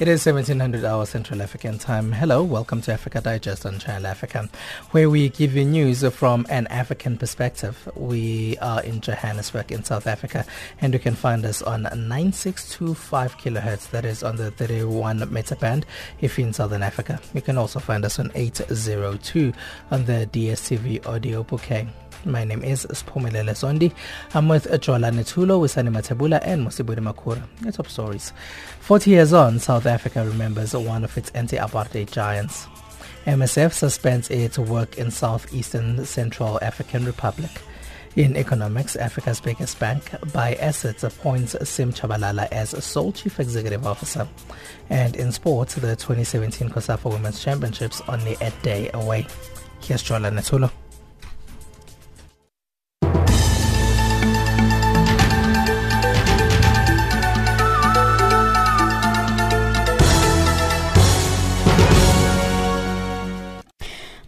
It is 1700 hours Central African time. Hello, welcome to Africa Digest on Channel Africa, where we give you news from an African perspective. We are in Johannesburg in South Africa, and you can find us on 9625 kilohertz, that is on the 31 meter band if you're in Southern Africa. You can also find us on 802 on the DSTV audio bouquet. My name is Spumelele Zondi. I'm with Jola Netulo, Wisani Matabula, and Musibudi Makura. The top stories. 40 years on, South Africa remembers one of its anti-apartheid giants. MSF suspends its work in southeastern Central African Republic. In economics, Africa's biggest bank, by assets, appoints Sim Tshabalala as sole chief executive officer. And in sports, the 2017 COSAFA Women's Championships only a day away. Here's Jola Netulo.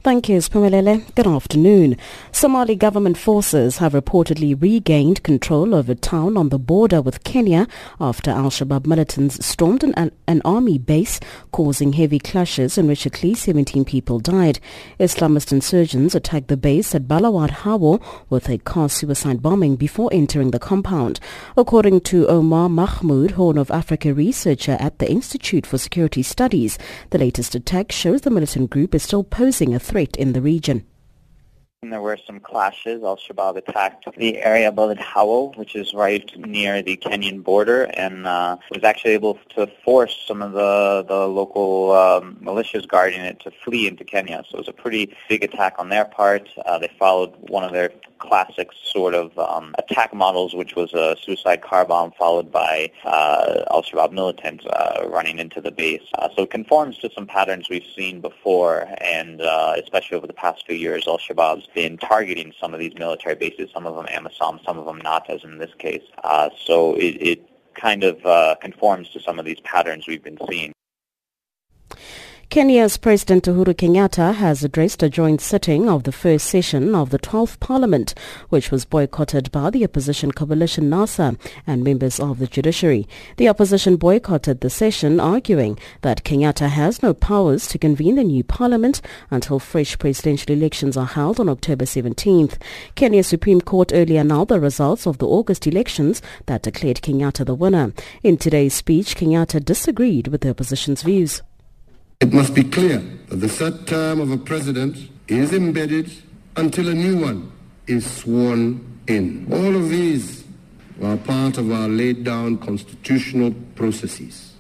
Thank you, Spumelele. Good afternoon. Somali government forces have reportedly regained control of a town on the border with Kenya after al-Shabaab militants stormed an, an army base, causing heavy clashes in which at least 17 people died. Islamist insurgents attacked the base at Balad Hawo with a car suicide bombing before entering the compound. According to Omar Mahmoud, Horn of Africa researcher at the Institute for Security Studies, the latest attack shows the militant group is still posing a threat in the region. There were some clashes. Al-Shabaab attacked the area Balad Hawo, which is right near the Kenyan border, and uh, was actually able to force some of the, the local um, militias guarding it to flee into Kenya. So it was a pretty big attack on their part. Uh, they followed one of their classic sort of um, attack models, which was a suicide car bomb followed by uh, Al-Shabaab militants uh, running into the base. Uh, so it conforms to some patterns we've seen before, and uh, especially over the past few years, Al-Shabaab's been targeting some of these military bases, some of them AMISOM, some of them not, as in this case. Uh, so it, it kind of uh, conforms to some of these patterns we've been seeing. Kenya's President Uhuru Kenyatta has addressed a joint sitting of the first session of the 12th Parliament, which was boycotted by the opposition coalition NASA and members of the judiciary. The opposition boycotted the session, arguing that Kenyatta has no powers to convene the new parliament until fresh presidential elections are held on October 17th. Kenya's Supreme Court earlier annulled the results of the August elections that declared Kenyatta the winner. In today's speech, Kenyatta disagreed with the opposition's views. It must be clear that the third term of a president is embedded until a new one is sworn in. All of these are part of our laid down constitutional processes.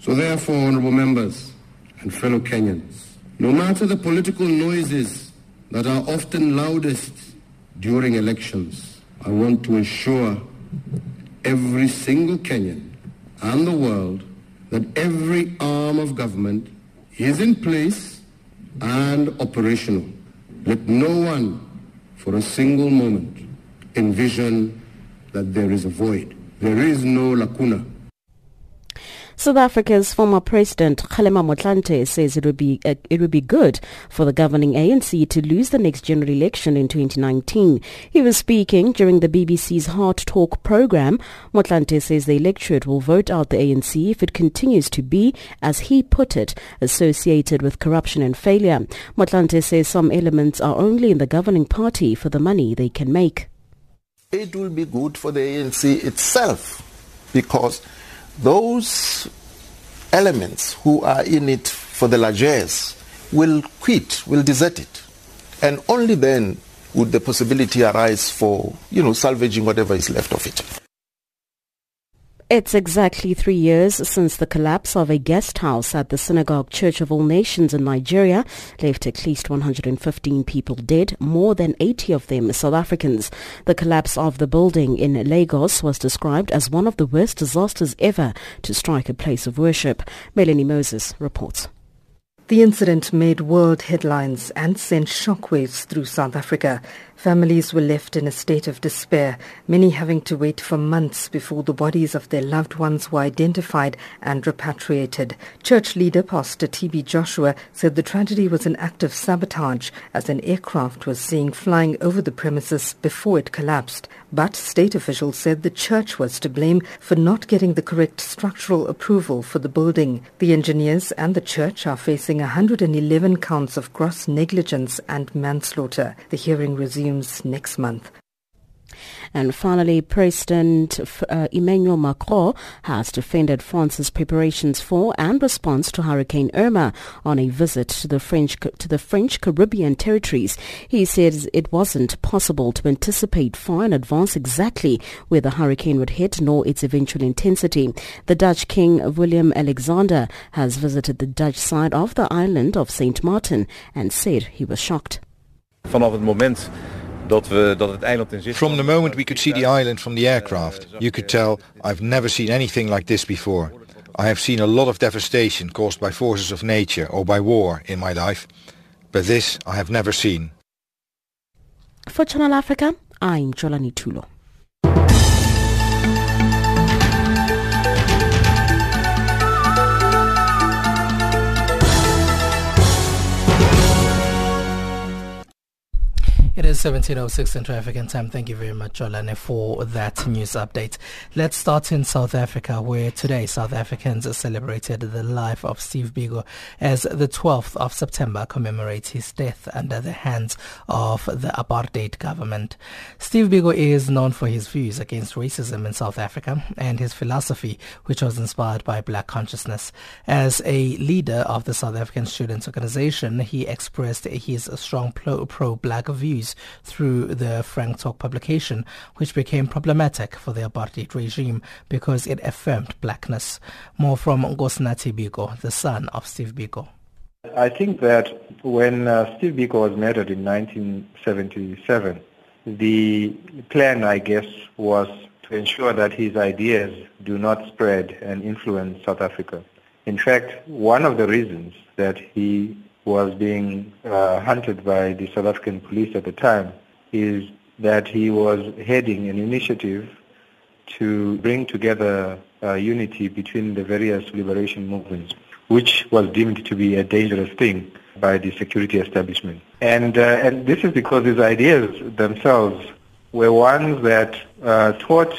So therefore, honorable members and fellow Kenyans, no matter the political noises that are often loudest during elections, I want to assure every single Kenyan and the world that every arm of government is in place and operational. Let no one for a single moment envision that there is a void. There is no lacuna. South Africa's former president Kgalema Motlanthe says it would be uh, it would be good for the governing ANC to lose the next general election in 2019. He was speaking during the BBC's Hard Talk program. Motlanthe says the electorate will vote out the ANC if it continues to be, as he put it, associated with corruption and failure. Motlanthe says some elements are only in the governing party for the money they can make. It will be good for the ANC itself because those elements who are in it for the largesse will quit, will desert it. And only then would the possibility arise for, you know, salvaging whatever is left of it. It's exactly three years since the collapse of a guest house at the Synagogue Church of All Nations in Nigeria left at least 115 people dead, more than 80 of them South Africans. The collapse of the building in Lagos was described as one of the worst disasters ever to strike a place of worship. Melanie Moses reports. The incident made world headlines and sent shockwaves through South Africa. Families were left in a state of despair, many having to wait for months before the bodies of their loved ones were identified and repatriated. Church leader Pastor T.B. Joshua said the tragedy was an act of sabotage as an aircraft was seen flying over the premises before it collapsed. But state officials said the church was to blame for not getting the correct structural approval for the building. The engineers and the church are facing 111 counts of gross negligence and manslaughter. The hearing resumed next month. And finally, President uh, Emmanuel Macron has defended France's preparations for and response to Hurricane Irma on a visit to the French to the French Caribbean territories. He says it wasn't possible to anticipate far in advance exactly where the hurricane would hit nor its eventual intensity. The Dutch King William Alexander has visited the Dutch side of the island of St. Martin and said he was shocked. From the moment we could see the island from the aircraft, you could tell I've never seen anything like this before. I have seen a lot of devastation caused by forces of nature or by war in my life, but this I have never seen. For Channel Africa, I'm Jolani Tulo. It is 17.06 Central African time. Thank you very much, Jolane, for that news update. Let's start in South Africa, where today South Africans celebrated the life of Steve Biko as the 12th of September commemorates his death under the hands of the apartheid government. Steve Biko is known for his views against racism in South Africa and his philosophy, which was inspired by black consciousness. As a leader of the South African Students Organization, he expressed his strong pro-black views through the Frank Talk publication, which became problematic for the apartheid regime because it affirmed blackness. More from Nkosinathi Biko, the son of Steve Biko. I think that when uh, Steve Biko was murdered in 1977, the plan, I guess, was to ensure that his ideas do not spread and influence South Africa. In fact, one of the reasons that he was being uh, hunted by the South African police at the time is that he was heading an initiative to bring together uh, unity between the various liberation movements, which was deemed to be a dangerous thing by the security establishment. And, uh, and this is because his ideas themselves were ones that uh, taught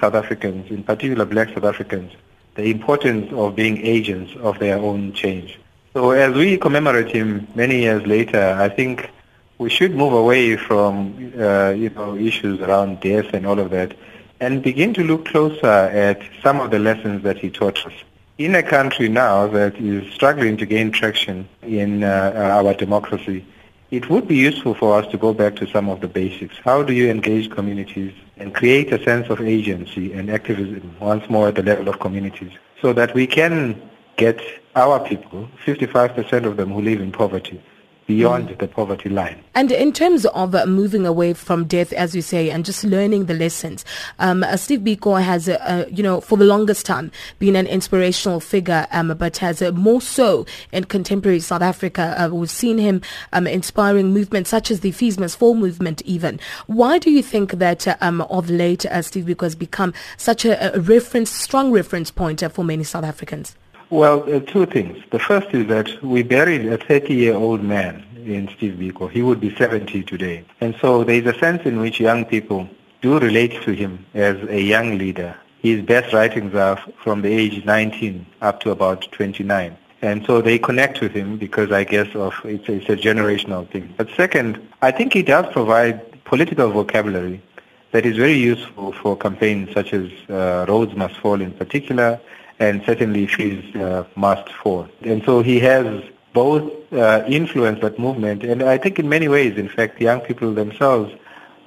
South Africans, in particular black South Africans, the importance of being agents of their own change. So as we commemorate him many years later, I think we should move away from uh, you know issues around death and all of that, and begin to look closer at some of the lessons that he taught us. In a country now that is struggling to gain traction in uh, our democracy, it would be useful for us to go back to some of the basics. How do you engage communities and create a sense of agency and activism once more at the level of communities so that we can get our people, 55% of them who live in poverty, beyond mm. the poverty line. And in terms of uh, moving away from death, as you say, and just learning the lessons, um, uh, Steve Biko has, uh, uh, you know, for the longest time been an inspirational figure, um, but has uh, more so in contemporary South Africa. Uh, we've seen him um, inspiring movements such as the Fees Must Fall movement even. Why do you think that um, of late Steve Biko has become such a, a reference, strong reference point for many South Africans? Well, uh, two things. The first is that we buried a 30-year-old man in Steve Biko. He would be 70 today. And so there is a sense in which young people do relate to him as a young leader. His best writings are from the age 19 up to about 29. And so they connect with him because I guess of it's, it's a generational thing. But second, I think he does provide political vocabulary that is very useful for campaigns such as uh, Rhodes Must Fall in particular, and certainly fees uh, must fall. And so he has both uh, influence that movement, and I think in many ways, in fact, young people themselves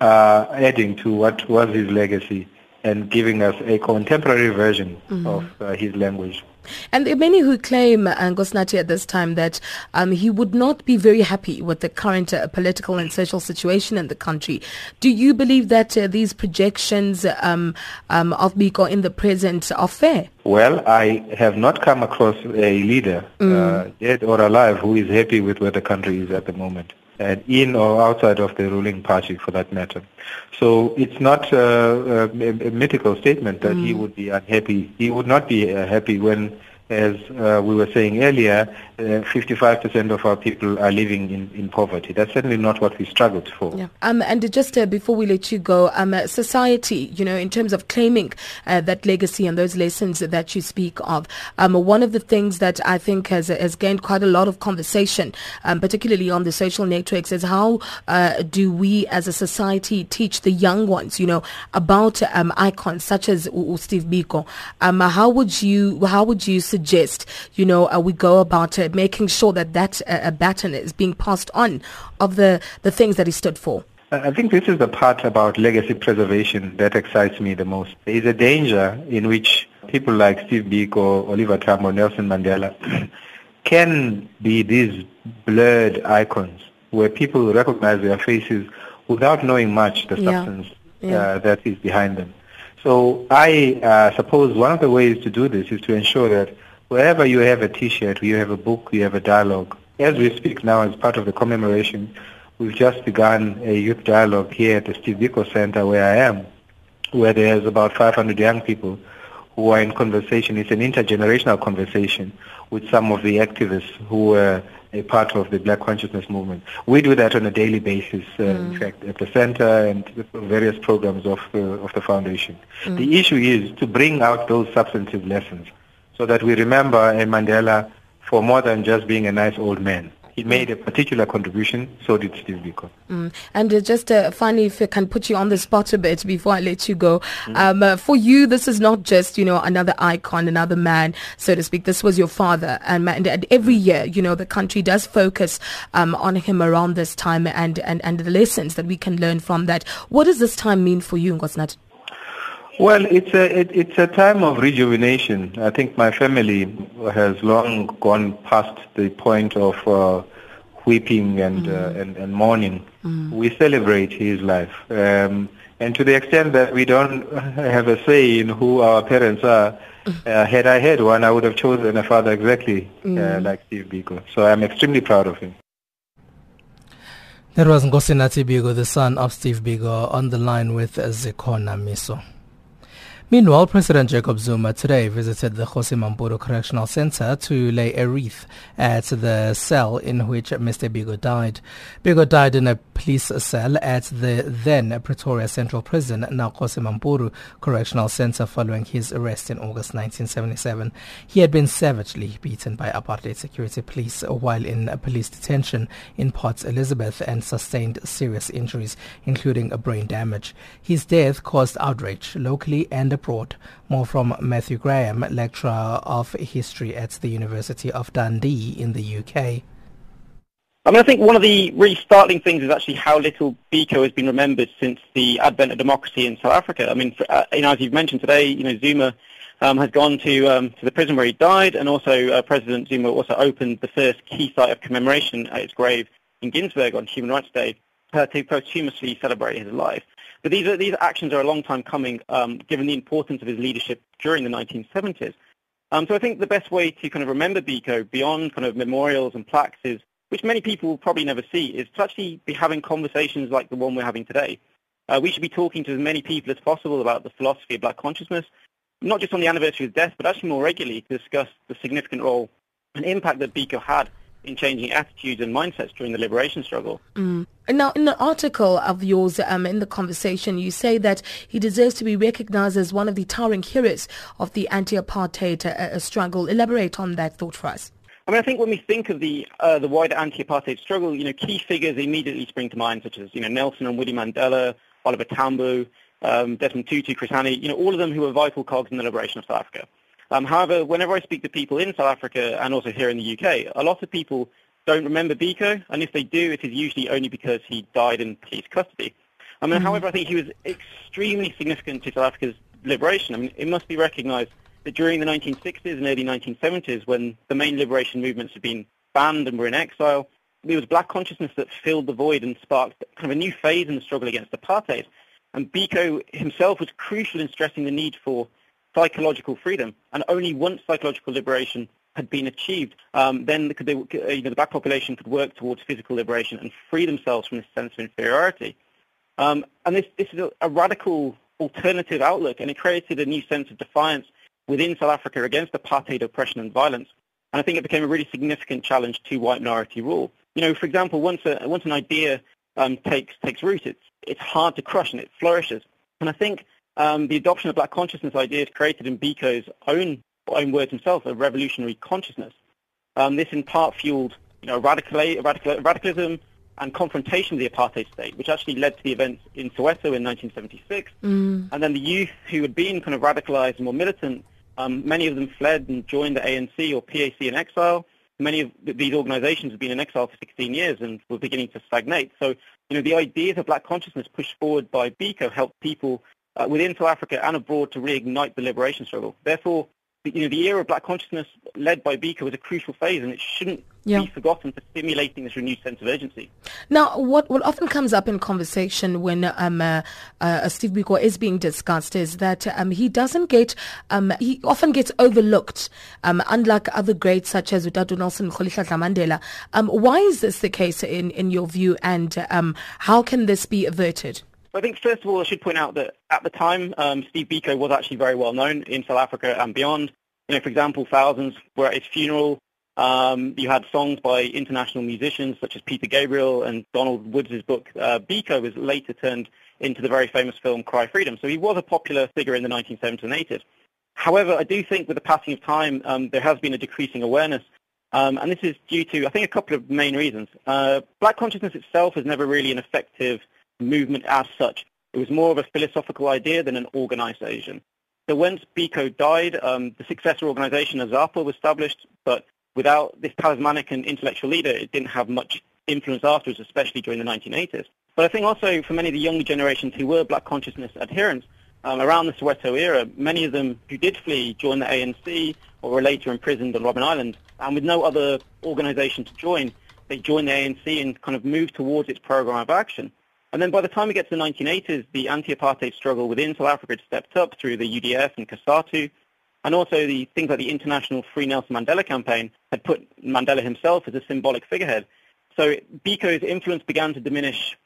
are adding to what was his legacy and giving us a contemporary version mm-hmm. of uh, his language. And there are many who claim, uh, Nkosinathi, at this time that um, he would not be very happy with the current uh, political and social situation in the country. Do you believe that uh, these projections um, um, of Biko in the present are fair? Well, I have not come across a leader, mm. uh, dead or alive, who is happy with where the country is at the moment. And in or outside of the ruling party for that matter. So it's not uh, a, a, mythical statement that mm. he would be unhappy. He would not be uh, happy when as uh, we were saying earlier, uh, 55% of our people are living in, in poverty. That's certainly not what we struggled for. Yeah. Um, and just uh, before we let you go, um, uh, society, you know, in terms of claiming uh, that legacy and those lessons that you speak of, um, one of the things that I think has, has gained quite a lot of conversation, um, particularly on the social networks, is how uh, do we as a society teach the young ones, you know, about um, icons such as Steve Biko? Um, how would you, how would you suggest, you know, uh, we go about uh, making sure that that uh, baton is being passed on of the, the things that he stood for? I think this is the part about legacy preservation that excites me the most. There is a danger in which people like Steve Biko, Oliver Tambo, Nelson Mandela can be these blurred icons where people recognize their faces without knowing much the substance yeah. Yeah. Uh, that is behind them. So I uh, suppose one of the ways to do this is to ensure that wherever you have a T-shirt, you have a book, you have a dialogue. As we speak now, as part of the commemoration, we've just begun a youth dialogue here at the Steve Biko Center where I am, where there's about 500 young people who are in conversation. It's an intergenerational conversation with some of the activists who were a part of the Black Consciousness Movement. We do that on a daily basis, uh, mm. in fact, at the center and various programs of, uh, of the foundation. Mm. The issue is to bring out those substantive lessons so that we remember Mandela for more than just being a nice old man. He mm. made a particular contribution, so did Steve Biko. Mm. And uh, just uh, finally, if I can put you on the spot a bit before I let you go, mm. um, uh, for you, this is not just, you know, another icon, another man, so to speak. This was your father. And, and, and every year, you know, the country does focus um, on him around this time and, and, and the lessons that we can learn from that. What does this time mean for you, Nkosinathi? Well, it's a it, it's a time of rejuvenation. I think my family has long gone past the point of uh, weeping and, mm. uh, and and mourning. Mm. We celebrate his life, um, and to the extent that we don't have a say in who our parents are. Uh, had I had one, I would have chosen a father exactly uh, mm. like Steve Biko. So I'm extremely proud of him. That was Nkosinathi Biko, the son of Steve Biko, on the line with Zikhona Miso. Meanwhile, President Jacob Zuma today visited the Kgosi Mampuru Correctional Center to lay a wreath at the cell in which Mr. Biko died. Biko died in a police cell at the then Pretoria Central Prison, now Kgosi Mampuru Correctional Center, following his arrest in August 1977. He had been savagely beaten by apartheid security police while in police detention in Port Elizabeth and sustained serious injuries, including brain damage. His death caused outrage locally and abroad. More from Matthew Graham, lecturer of history at the University of Dundee in the UK. I mean, I think one of the really startling things is actually how little Biko has been remembered since the advent of democracy in South Africa. I mean, for, uh, you know, as you've mentioned today, you know, Zuma um, has gone to um, to the prison where he died, and also uh, President Zuma also opened the first key site of commemoration at his grave in Ginsberg on Human Rights Day uh, to posthumously celebrate his life. But these, are, these actions are a long time coming, um, given the importance of his leadership during the 1970s. Um, so I think the best way to kind of remember Biko beyond kind of memorials and plaques is, which many people will probably never see, is to actually be having conversations like the one we're having today. Uh, we should be talking to as many people as possible about the philosophy of black consciousness, not just on the anniversary of his death, but actually more regularly to discuss the significant role and impact that Biko had in changing attitudes and mindsets during the liberation struggle. Mm. Now, in the article of yours, um, in the conversation, you say that he deserves to be recognized as one of the towering heroes of the anti-apartheid uh, uh, struggle. Elaborate on that thought for us. I mean, I think when we think of the uh, the wider anti-apartheid struggle, you know, key figures immediately spring to mind, such as you know Nelson and Winnie Mandela, Oliver Tambo, um, Desmond Tutu, Chris Hani, you know, all of them who were vital cogs in the liberation of South Africa. Um, however, whenever I speak to people in South Africa and also here in the UK, a lot of people don't remember Biko, and if they do, it is usually only because he died in police custody. I mean, mm-hmm. however, I think he was extremely significant to South Africa's liberation. I mean, it must be recognised that during the 1960s and early 1970s, when the main liberation movements had been banned and were in exile, it was black consciousness that filled the void and sparked kind of a new phase in the struggle against apartheid. And Biko himself was crucial in stressing the need for psychological freedom. And only once psychological liberation had been achieved, um, then they, you know, the black population could work towards physical liberation and free themselves from this sense of inferiority. Um, and this, this is a, a, radical alternative outlook, and it created a new sense of defiance within South Africa against apartheid oppression and violence. And I think it became a really significant challenge to white minority rule. You know, for example, once, a, once an idea um, takes, takes root, it's, it's hard to crush and it flourishes. And I think um, the adoption of black consciousness ideas created in Biko's own, own words himself, a revolutionary consciousness. Um, this in part fueled you know, radical, radical, radicalism, and confrontation with the apartheid state, which actually led to the events in Soweto in 1976. Mm. And then the youth who had been kind of radicalized and more militant, um, many of them fled and joined the ANC or PAC in exile. Many of these organizations have been in exile for 16 years and were beginning to stagnate. So, you know, the ideas of black consciousness pushed forward by Biko helped people uh, within South Africa and abroad to reignite the liberation struggle. Therefore, you know, the era of black consciousness led by Biko was a crucial phase, and it shouldn't yeah. be forgotten for stimulating this renewed sense of urgency. Now, what, what often comes up in conversation when um, uh, uh, Steve Biko is being discussed is that um, he doesn't get, um, he often gets overlooked, um, unlike other greats such as Utatu Nelson Mandela. Um, why is this the case in, in your view, and um, how can this be averted? I think first of all, I should point out that at the time, um, Steve Biko was actually very well known in South Africa and beyond. You know, for example, thousands were at his funeral. Um, you had songs by international musicians such as Peter Gabriel and Donald Woods' book uh, Biko was later turned into the very famous film Cry Freedom. So he was a popular figure in the 1970s and 80s. However, I do think with the passing of time, um, there has been a decreasing awareness. Um, and this is due to, I think, a couple of main reasons. Uh, black consciousness itself is never really an effective movement as such. It was more of a philosophical idea than an organization. So once Biko died, um, the successor organization, AZAPO, was established, but without this charismatic and intellectual leader, it didn't have much influence afterwards, especially during the 1980s. But I think also for many of the younger generations who were black consciousness adherents, um, around the Soweto era, many of them who did flee joined the ANC or were later imprisoned on Robben Island. And with no other organization to join, they joined the ANC and kind of moved towards its program of action. And then by the time we get to the 1980s, the anti-apartheid struggle within South Africa had stepped up through the UDF and COSATU, and also the things like the International Free Nelson Mandela campaign had put Mandela himself as a symbolic figurehead. So Biko's influence began to diminish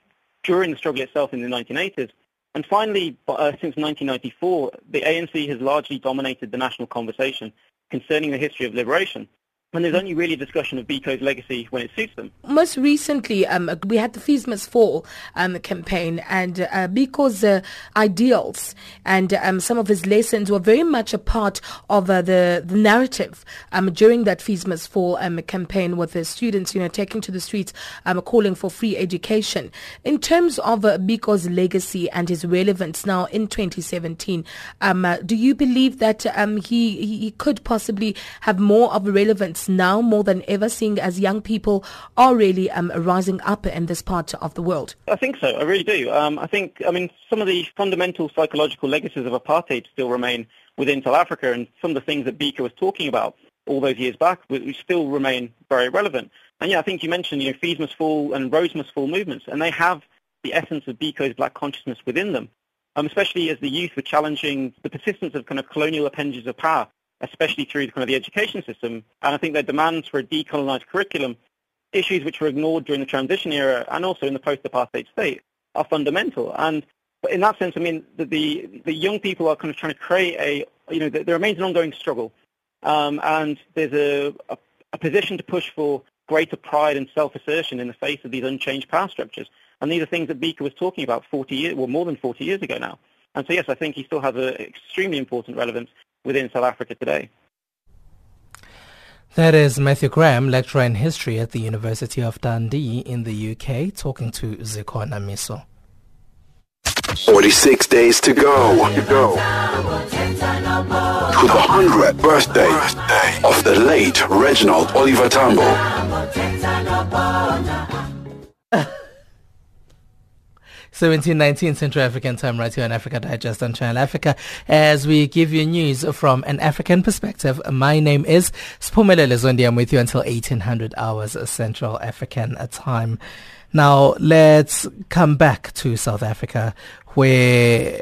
during the struggle itself in the 1980s. And finally, uh, since 1994, the ANC has largely dominated the national conversation concerning the history of liberation and there's only really a discussion of Biko's legacy when it suits them. Most recently, um, we had the Fees Must Fall um, campaign, and uh, Biko's uh, ideals and um, some of his lessons were very much a part of uh, the, the narrative um, during that Fees Must Fall um, campaign with the students, you know, taking to the streets, um, calling for free education. In terms of uh, Biko's legacy and his relevance now in 2017, um, uh, do you believe that he, he could possibly have more of a relevance now more than ever, seeing as young people are really um, rising up in this part of the world? I think so. I really do. Um, I think, I mean, some of the fundamental psychological legacies of apartheid still remain within South Africa, and some of the things that Biko was talking about all those years back we still remain very relevant. And yeah, I think you mentioned, you know, Fees Must Fall and Rhodes Must Fall movements, and they have the essence of Biko's black consciousness within them, um, especially as the youth were challenging the persistence of kind of colonial appendages of power especially through kind of the education system. And I think their demands for a decolonized curriculum, issues which were ignored during the transition era and also in the post-apartheid state, are fundamental. And in that sense, I mean, the, the, the young people are kind of trying to create a, you know, there remains an ongoing struggle. Um, and there's a, a, a position to push for greater pride and self-assertion in the face of these unchanged power structures. And these are things that Biko was talking about 40 years, well, more than 40 years ago now. And so, yes, I think he still has an extremely important relevance within South Africa today. That is Matthew Graham, lecturer in history at the University of Dundee in the UK, talking to Zikhona Miso. 46 days to go. To go. To the 100th birthday of the late Reginald Oliver Tambo. 1719 Central African Time right here on Africa Digest on Channel Africa as we give you news from an African perspective. My name is Spumelele Zondi. I'm with you until 1800 hours Central African Time. Now let's come back to South Africa where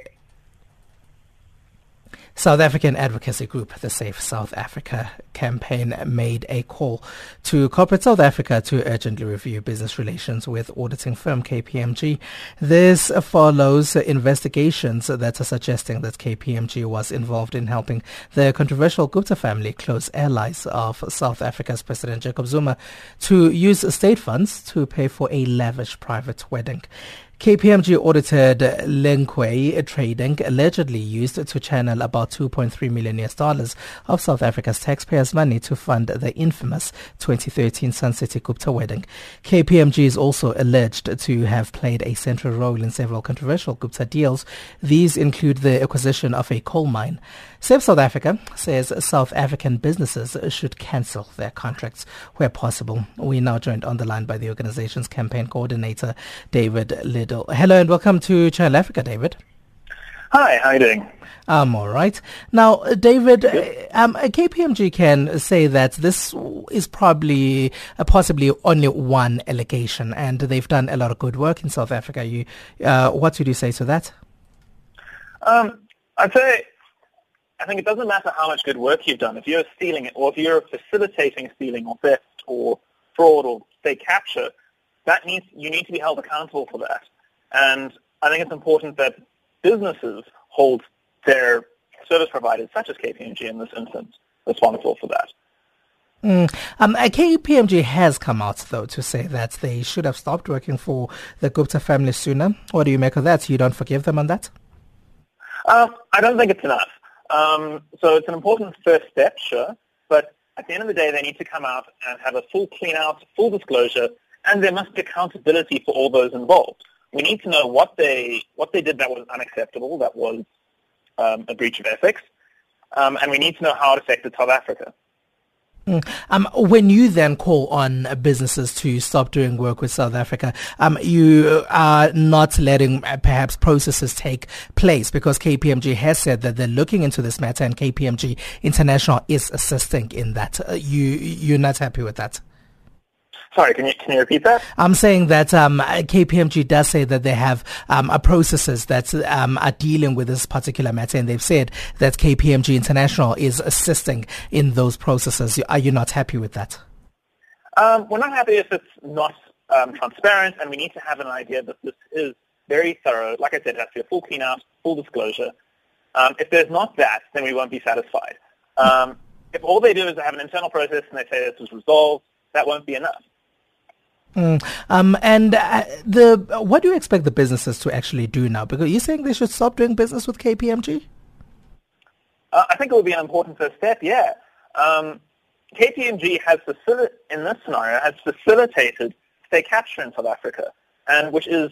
South African advocacy group, the Save South Africa campaign, made a call to corporate South Africa to urgently review business relations with auditing firm KPMG. This follows investigations that are suggesting that KPMG was involved in helping the controversial Gupta family, close allies of South Africa's President Jacob Zuma, to use state funds to pay for a lavish private wedding. KPMG audited Linkway Trading allegedly used to channel about 2.3 million US dollars of South Africa's taxpayers' money to fund the infamous 2013 Sun City Gupta wedding. KPMG is also alleged to have played a central role in several controversial Gupta deals. These include the acquisition of a coal mine. Save South Africa says South African businesses should cancel their contracts where possible. We're now joined on the line by the organization's campaign coordinator, David Liddle. Hello and welcome to Channel Africa, David. Hi, how are you doing? I'm all right. Now, David, um, KPMG can say that this is probably, uh, possibly only one allegation, and they've done a lot of good work in South Africa. You, uh, what would you say to that? Um, I'd say I think it doesn't matter how much good work you've done. If you're stealing it, or if you're facilitating stealing or theft or fraud or state capture, that needs you need to be held accountable for that. And I think it's important that businesses hold their service providers, such as KPMG in this instance, responsible for that. Mm. Um, uh, KPMG has come out, though, to say that they should have stopped working for the Gupta family sooner. What do you make of that? You don't forgive them on that? Um, I don't think it's enough. Um, so it's an important first step, sure, but at the end of the day, they need to come out and have a full clean out, full disclosure, and there must be accountability for all those involved. We need to know what they what they did that was unacceptable, that was um, a breach of ethics, um, and we need to know how it affected South Africa. Mm. Um, when you then call on businesses to stop doing work with South Africa, um, you are not letting uh, perhaps processes take place because KPMG has said that they're looking into this matter and KPMG International is assisting in that. Uh, you, you're not happy with that? Sorry, can you can you repeat that? I'm saying that um, KPMG does say that they have um, processes that um, are dealing with this particular matter, and they've said that KPMG International is assisting in those processes. Are you not happy with that? Um, we're not happy if it's not um, transparent, and we need to have an idea that this is very thorough. Like I said, it has to be a full clean out, full disclosure. Um, if there's not that, then we won't be satisfied. if all they do is they have an internal process and they say this is resolved, that won't be enough. Mm. Um, and uh, the what do you expect the businesses to actually do now? Because you're saying they should stop doing business with KPMG. Uh, I think it would be an important first step. Yeah, um, KPMG has facil- in this scenario has facilitated state capture in South Africa, and which is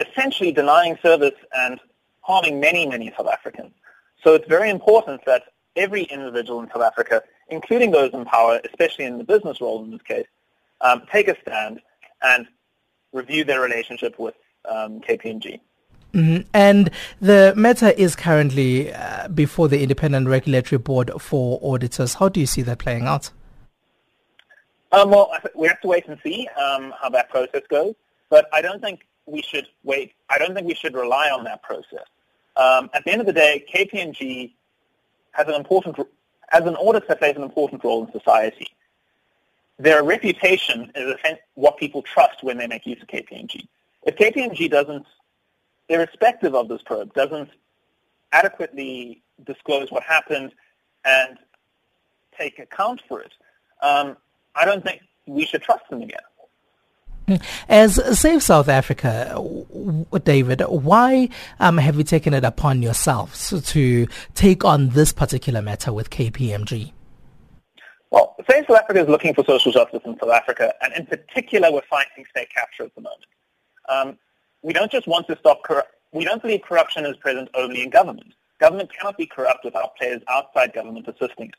essentially denying service and harming many, many South Africans. So it's very important that every individual in South Africa, including those in power, especially in the business role in this case, um, take a stand and review their relationship with um, KPMG. Mm-hmm. And the matter is currently uh, before the Independent Regulatory Board for auditors. How do you see that playing out? Um, well, we have to wait and see um, how that process goes. But I don't think we should wait. I don't think we should rely on that process. Um, at the end of the day, KPMG has an important, as an auditor, plays an important role in society their reputation is what people trust when they make use of KPMG. If KPMG doesn't, irrespective of this probe, doesn't adequately disclose what happened and take account for it, um, I don't think we should trust them again. As Save South Africa, David, why um, have you taken it upon yourselves to take on this particular matter with KPMG? Well, Save South Africa is looking for social justice in South Africa, and in particular, we're fighting state capture at the moment. Um, we don't just want to stop corruption. We don't believe corruption is present only in government. Government cannot be corrupt without players outside government assisting it.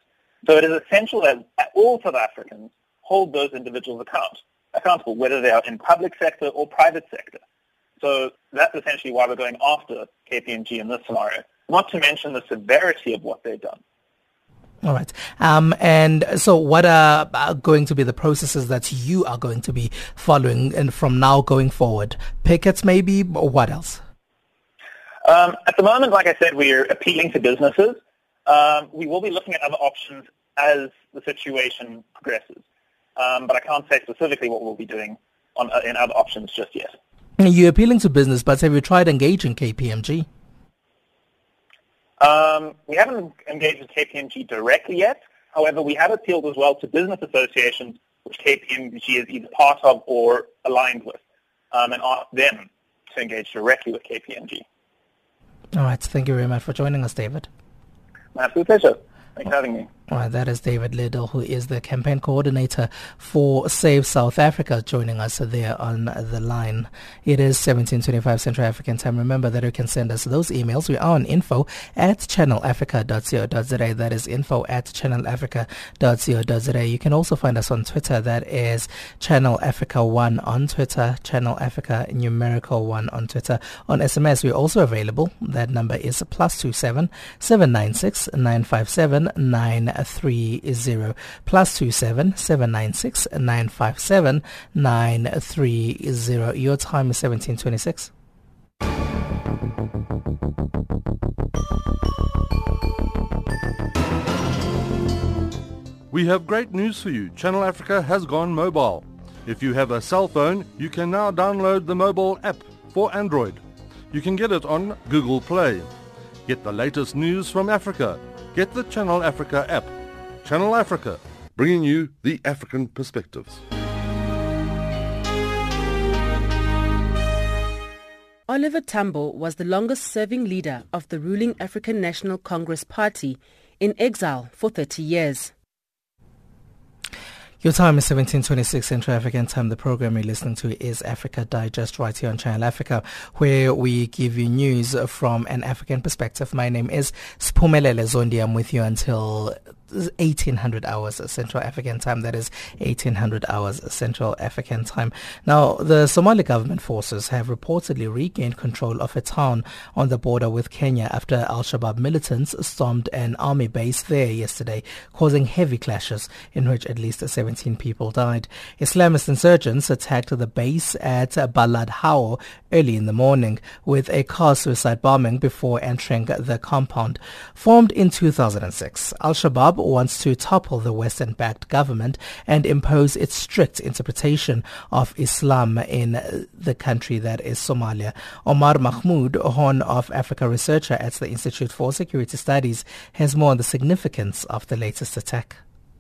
So it is essential that all South Africans hold those individuals account, accountable, whether they are in public sector or private sector. So that's essentially why we're going after KPMG in this scenario, not to mention the severity of what they've done. All right. Um, and so what are going to be the processes that you are going to be following and from now going forward? Pickets maybe, or what else? Um, at the moment, like I said, we're appealing to businesses Um, we will be looking at other options as the situation progresses, um, but I can't say specifically what we'll be doing on, uh, in other options just yet. You're appealing to business, but have you tried engaging KPMG? Um, we haven't engaged with KPMG directly yet. However, we have appealed as well to business associations which KPMG is either part of or aligned with, um, and asked them to engage directly with KPMG. All right. Thank you very much for joining us, David. My absolute pleasure. Thanks for having me. That is David Liddle, who is the campaign coordinator for Save South Africa, joining us there on the line. It is 1725 Central African time. Remember that you can send us those emails. We are on info at channelafrica.co.za. That is info at channelafrica.co.za. You can also find us on Twitter. That is Channel Africa 1 on Twitter, Channel Africa numerical 1 on Twitter. On SMS, we're also available. That number is plus 27 796 957 9 three zero plus two seven seven nine six nine five seven nine three zero. Your time is seventeen twenty six. We have great news for you. Channel Africa has gone mobile. If you have a cell phone, you can now download the mobile app for Android. You can get it on Google Play. Get the latest news from Africa Get the Channel Africa app. Channel Africa, bringing you the African perspectives. Oliver Tambo was the longest-serving leader of the ruling African National Congress Party in exile for 30 years. Your time is 1726 Central African time. The program you're listening to is Africa Digest right here on Channel Africa, where we give you news from an African perspective. My name is Spumelele Zondi. I'm with you until 1800 hours Central African time. That is 1800 hours Central African time. Now, the Somali government forces have reportedly regained control of a town on the border with Kenya after Al-Shabaab militants stormed an army base there yesterday, causing heavy clashes in which at least 17 people died. Islamist insurgents attacked the base at Balad Hawo early in the morning with a car suicide bombing before entering the compound. Formed in 2006, Al-Shabaab wants to topple the Western-backed government and impose its strict interpretation of Islam in the country that is Somalia. Omar Mahmoud, Horn of Africa researcher at the Institute for Security Studies, has more on the significance of the latest attack.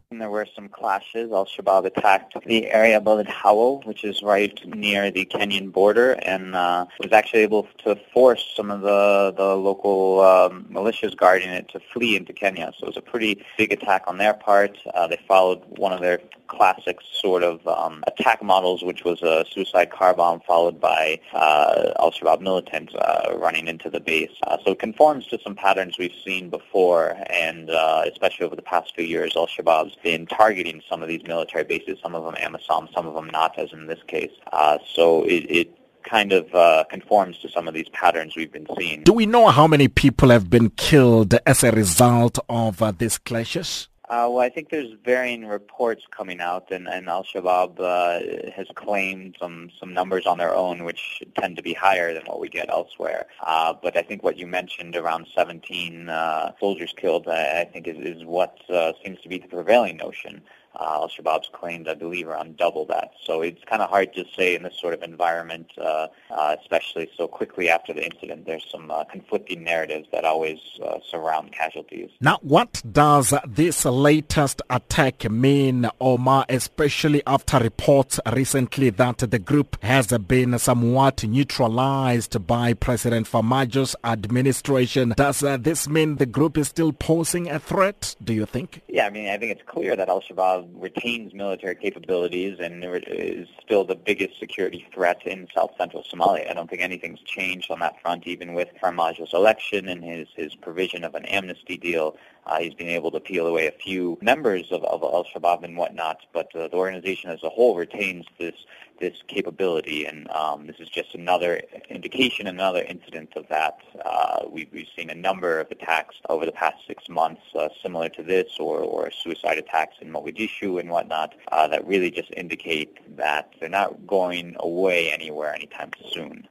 There were some clashes. Al-Shabaab attacked the area Balad Hawo, which is right near the Kenyan border, and uh, was actually able to force some of the, the local um, militias guarding it to flee into Kenya. So it was a pretty big attack on their part. Uh, they followed one of their classic sort of um, attack models, which was a suicide car bomb followed by uh, Al-Shabaab militants uh, running into the base. Uh, so it conforms to some patterns we've seen before, and uh, especially over the past few years, Al-Shabaab's been targeting some of these military bases, some of them AMISOM, some of them not, as in this case. Uh, so it, it kind of uh, conforms to some of these patterns we've been seeing. Do we know how many people have been killed as a result of uh, these clashes? Uh, well, I think there's varying reports coming out, and, and Al-Shabaab uh, has claimed some, some numbers on their own, which tend to be higher than what we get elsewhere. Uh, but I think what you mentioned, around 17 uh, soldiers killed, I, I think is, is what uh, seems to be the prevailing notion. Uh, Al-Shabaab's claimed, I believe, around double that. So it's kind of hard to say in this sort of environment, uh, uh, especially so quickly after the incident. There's some uh, conflicting narratives that always uh, surround casualties. Now, what does this latest attack mean, Omar, especially after reports recently that the group has been somewhat neutralized by President Farmajo's administration? Does uh, this mean the group is still posing a threat, do you think? Yeah, I mean, I think it's clear that Al-Shabaab retains military capabilities and is still the biggest security threat in south central Somalia. I don't think anything's changed on that front, even with Farmajo's election and his, his provision of an amnesty deal. Uh, he's been able to peel away a few members of, of Al-Shabaab and whatnot, but uh, the organization as a whole retains this this capability, and um, this is just another indication, another incident of that. Uh, we've, we've seen a number of attacks over the past six months uh, similar to this, or, or suicide attacks in Mogadishu and whatnot, uh, that really just indicate that they're not going away anywhere anytime soon.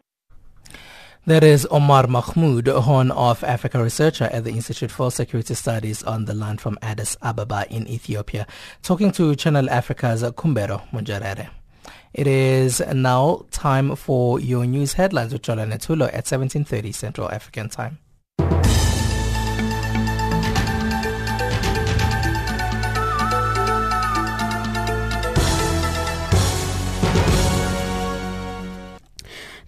That is Omar Mahmoud, Horn of Africa researcher at the Institute for Security Studies on the line from Addis Ababa in Ethiopia, talking to Channel Africa's Kumbero Munjarere. It is now time for your news headlines with Jola Netulo at 17.30 Central African Time. '"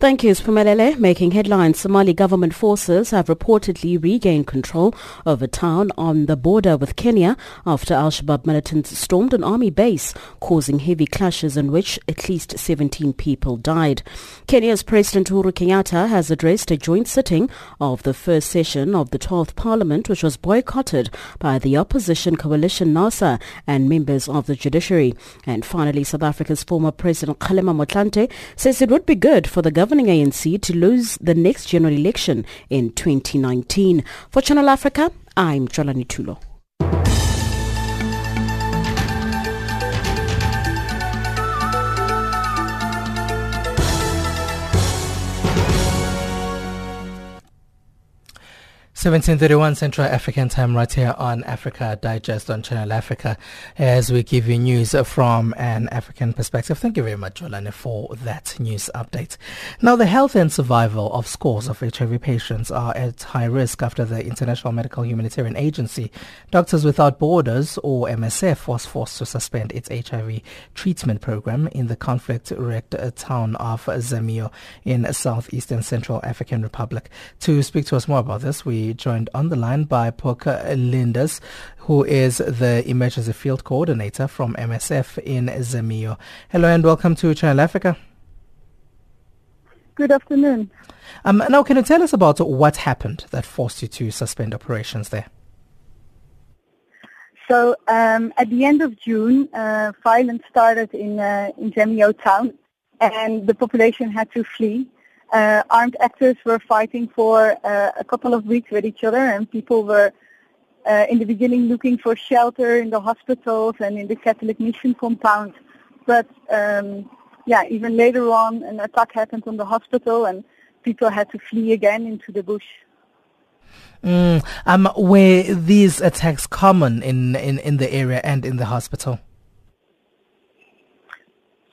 Thank you, Spumelele. Making headlines, Somali government forces have reportedly regained control of a town on the border with Kenya after al-Shabaab militants stormed an army base, causing heavy clashes in which at least 17 people died. Kenya's President Uhuru Kenyatta has addressed a joint sitting of the first session of the 12th Parliament, which was boycotted by the opposition coalition NASA and members of the judiciary. And finally, South Africa's former President Kgalema Motlanthe says it would be good for the government governing ANC to lose the next general election in 2019. For Channel Africa, I'm Jolani Tulo. 1731 Central African Time right here on Africa Digest on Channel Africa as we give you news from an African perspective. Thank you very much, Jolane, for that news update. Now, the health and survival of scores of HIV patients are at high risk after the International Medical Humanitarian Agency, Doctors Without Borders, or MSF, was forced to suspend its HIV treatment program in the conflict-wrecked town of Zemio in southeastern Central African Republic. To speak to us more about this, we joined on the line by Poka Lindes, who is the Emergency Field Coordinator from MSF in Zemio. Hello and welcome to Channel Africa. Good afternoon. Um, now, can you tell us about what happened that forced you to suspend operations there? So, um, at the end of June, uh, violence started in uh, in Zemio town, and the population had to flee uh, armed actors were fighting for uh, a couple of weeks with each other, and people were uh, in the beginning looking for shelter in the hospitals and in the Catholic mission compound. But um, yeah, even later on, an attack happened on the hospital, and people had to flee again into the bush. Mm, um, were these attacks common in, in, in the area and in the hospital?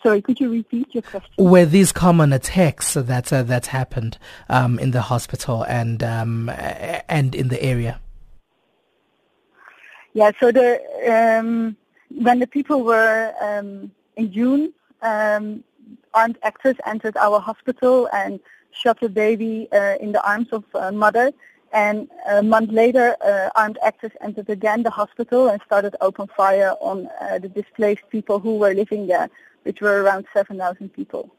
Sorry, could you repeat your question? Were these common attacks that uh, that happened um, in the hospital and um, and in the area? Yeah. So the um, when the people were um, in June, um, armed actors entered our hospital and shot a baby uh, in the arms of a mother. And a month later, uh, armed actors entered again the hospital and started open fire on uh, the displaced people who were living there which were around 7,000 people.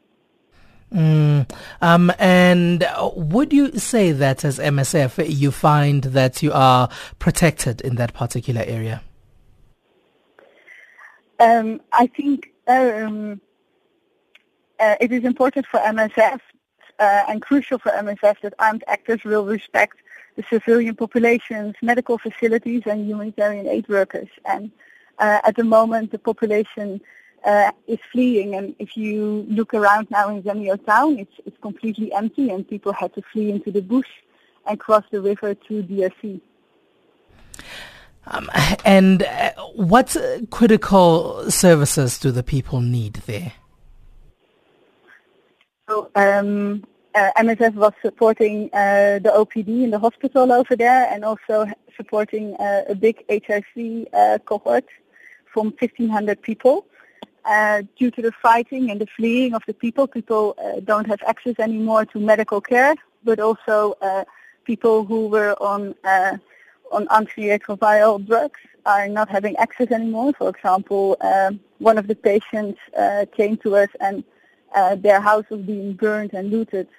Mm, um, and would you say that as MSF you find that you are protected in that particular area? Um, I think um, uh, it is important for MSF uh, and crucial for MSF that armed actors will respect the civilian populations, medical facilities, and humanitarian aid workers. And uh, at the moment, the population uh, is fleeing. And if you look around now in Zemio town, it's, it's completely empty and people had to flee into the bush and cross the river to DRC. Um, and uh, what critical services do the people need there? So um, uh, MSF was supporting uh, the OPD in the hospital over there and also supporting uh, a big HIV uh, cohort from 1,500 people. Uh, due to the fighting and the fleeing of the people, people uh, don't have access anymore to medical care, but also uh, people who were on uh, on antiretroviral drugs are not having access anymore. For example, um, one of the patients uh, came to us and their house was being burned and looted,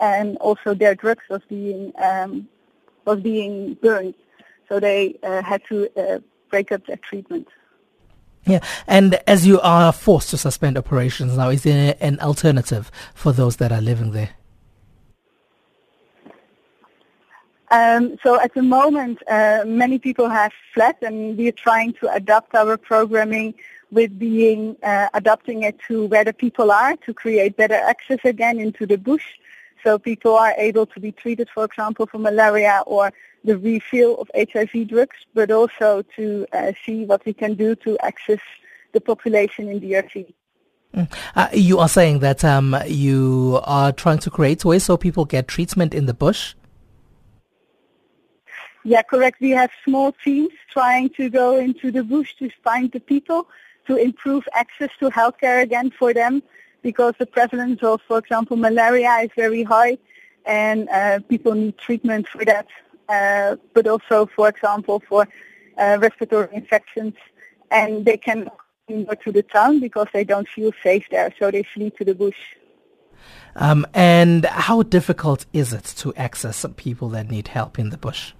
and also their drugs was being um, was being burned. So they had to break up their treatment. Yeah, and as you are forced to suspend operations now, is there an alternative for those that are living there? Um, so at the moment, uh, many people have fled, and we are trying to adapt our programming with being uh, adapting it to where the people are to create better access again into the bush. So people are able to be treated, for example, for malaria or the refill of HIV drugs, but also to uh, see what we can do to access the population in DRC. Mm. Uh, you are saying that um, you are trying to create ways so people get treatment in the bush? Yeah, correct. We have small teams trying to go into the bush to find the people to improve access to healthcare again for them because the prevalence of, for example, malaria is very high and uh, people need treatment for that. Uh, but also, for example, for uh, respiratory infections. And they can go to the town because they don't feel safe there, so they flee to the bush. Um, and how difficult is it to access people that need help in the bush?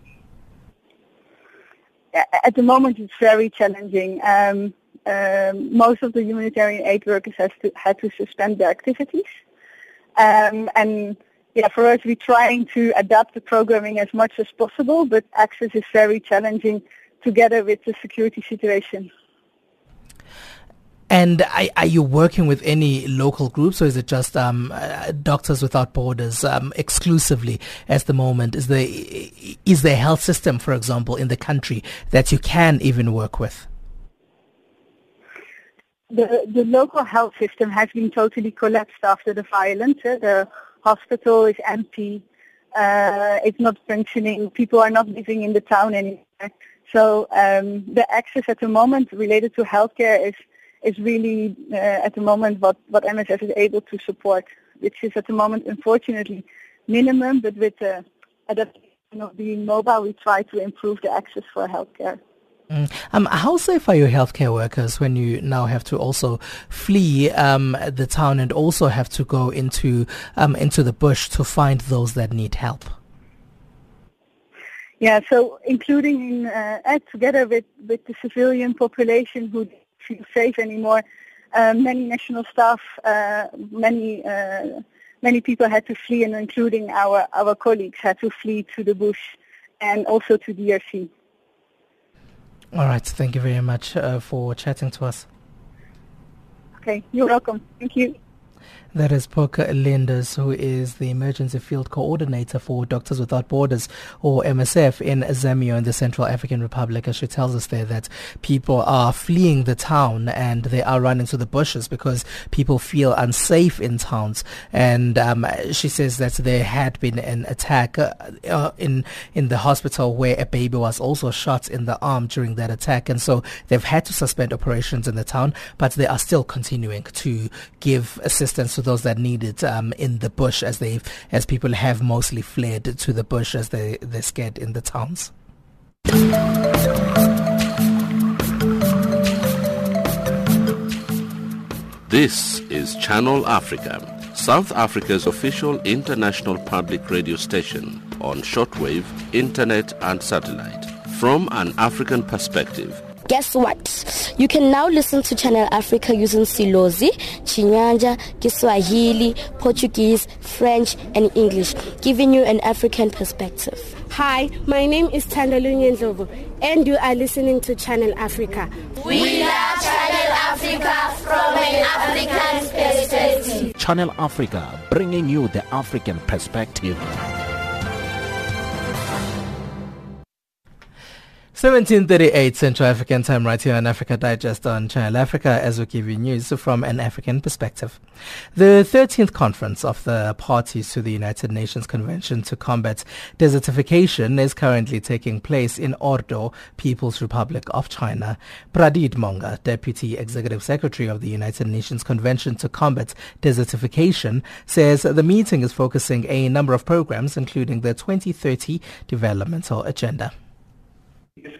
At the moment, it's very challenging. Um, um, most of the humanitarian aid workers to, had to suspend their activities. Um, and yeah, for us, we're trying to adapt the programming as much as possible, but access is very challenging together with the security situation. And are, are, you working with any local groups, or is it just um, uh, Doctors Without Borders um, exclusively at the moment? Is there is there a health system, for example, in the country that you can even work with? The the local health system has been totally collapsed after the violence. Uh, the hospital is empty. Uh, it's not functioning. People are not living in the town anymore. So um, the access at the moment related to healthcare is is really uh, at the moment what, what MSF is able to support, which is at the moment unfortunately minimum, but with the adaptation of being mobile, we try to improve the access for healthcare. Mm. Um, how safe are your healthcare workers when you now have to also flee um, the town and also have to go into um, into the bush to find those that need help? Yeah, so including in, uh, together with, with the civilian population who feel safe anymore. Uh, many national staff, uh, many uh, many people had to flee, and including our our colleagues had to flee to the bush and also to DRC. All right, thank you very much uh, for chatting to us. Okay, you're welcome. Thank you. That is Poka Linders, who is the Emergency Field Coordinator for Doctors Without Borders, or MSF, in Zemio in the Central African Republic. As she tells us there that people are fleeing the town and they are running to the bushes because people feel unsafe in towns. And um, she says that there had been an attack uh, uh, in in the hospital where a baby was also shot in the arm during that attack, and so they've had to suspend operations in the town, but they are still continuing to give assistance to those that need it um, in the bush as they as people have mostly fled to the bush as they they're scared in the towns. This is Channel Africa, South Africa's official international public radio station on shortwave, internet and satellite. From an African perspective, guess what? You can now listen to Channel Africa using Silozi, Chinyanja, Kiswahili, Portuguese, French, and English, giving you an African perspective. Hi, my name is Tandalunye Ndlovu, and you are listening to Channel Africa. We love Channel Africa from an African perspective. Channel Africa, bringing you the African perspective. 1738 Central African Time right here on Africa Digest on Channel Africa as we give you news from an African perspective. The 13th conference of the parties to the United Nations Convention to Combat Desertification is currently taking place in Ordo, People's Republic of China. Pradeep Monga, Deputy Executive Secretary of the United Nations Convention to Combat Desertification, says the meeting is focusing a number of programs including the 2030 Developmental Agenda.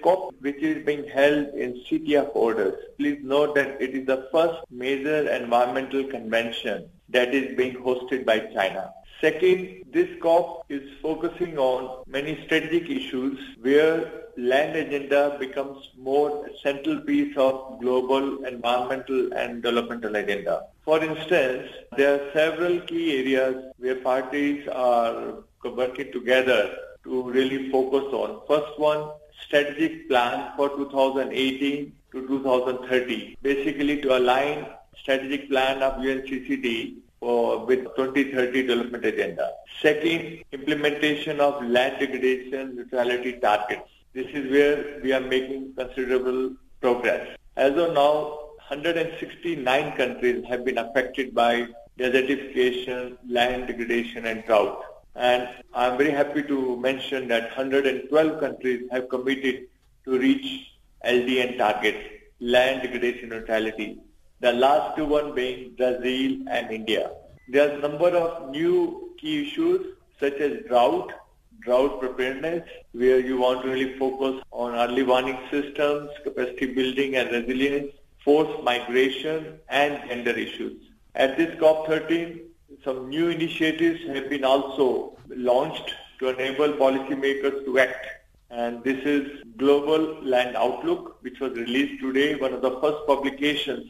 COP, which is being held in City of Ordos. Please note that it is the first major environmental convention that is being hosted by China. Second, this COP is focusing on many strategic issues where land agenda becomes more a central piece of global environmental and developmental agenda. For instance, there are several key areas where parties are working together to really focus on. First one, strategic plan for 2018 to 2030, basically to align strategic plan of UNCCD for, with 2030 development agenda. Second, implementation of land degradation neutrality targets. This is where we are making considerable progress. As of now, 169 countries have been affected by desertification, land degradation and drought. And I'm very happy to mention that 112 countries have committed to reach LDN targets, land degradation neutrality. The last two one being Brazil and India. There are a number of new key issues such as drought, drought preparedness, where you want to really focus on early warning systems, capacity building and resilience, forced migration, and gender issues. At this COP13, some new initiatives have been also launched to enable policymakers to act. And this is Global Land Outlook, which was released today, one of the first publications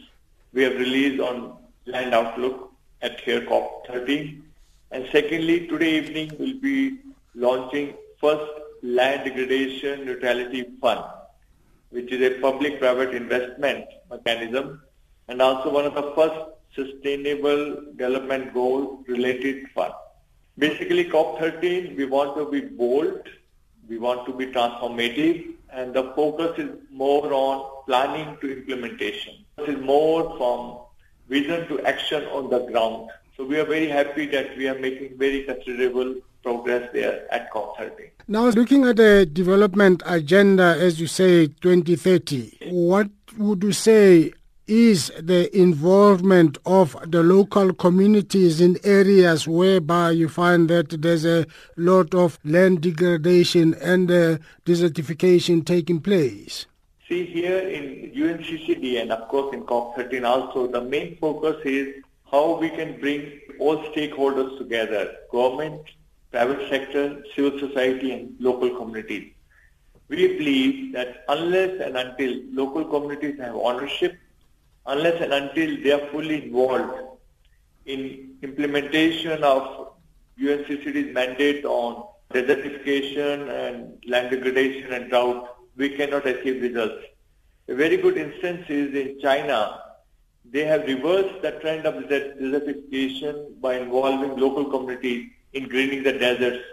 we have released on Land Outlook at here COP13. And secondly, today evening we'll be launching first land degradation neutrality fund, which is a public-private investment mechanism and also one of the first sustainable development goal related fund. Basically COP13, we want to be bold, we want to be transformative and the focus is more on planning to implementation. It is more from vision to action on the ground. So we are very happy that we are making very considerable progress there at COP13. Now, looking at the development agenda, as you say, 2030, what would you say is the involvement of the local communities in areas whereby you find that there's a lot of land degradation and uh, desertification taking place? See here in UNCCD and of course in COP13 also, the main focus is how we can bring all stakeholders together, government, private sector, civil society and local communities. We believe that unless and until local communities have ownership, unless and until they are fully involved in implementation of UNCCD's mandate on desertification and land degradation and drought, we cannot achieve results. A very good instance is in China. They have reversed the trend of desertification by involving local communities in greening the deserts.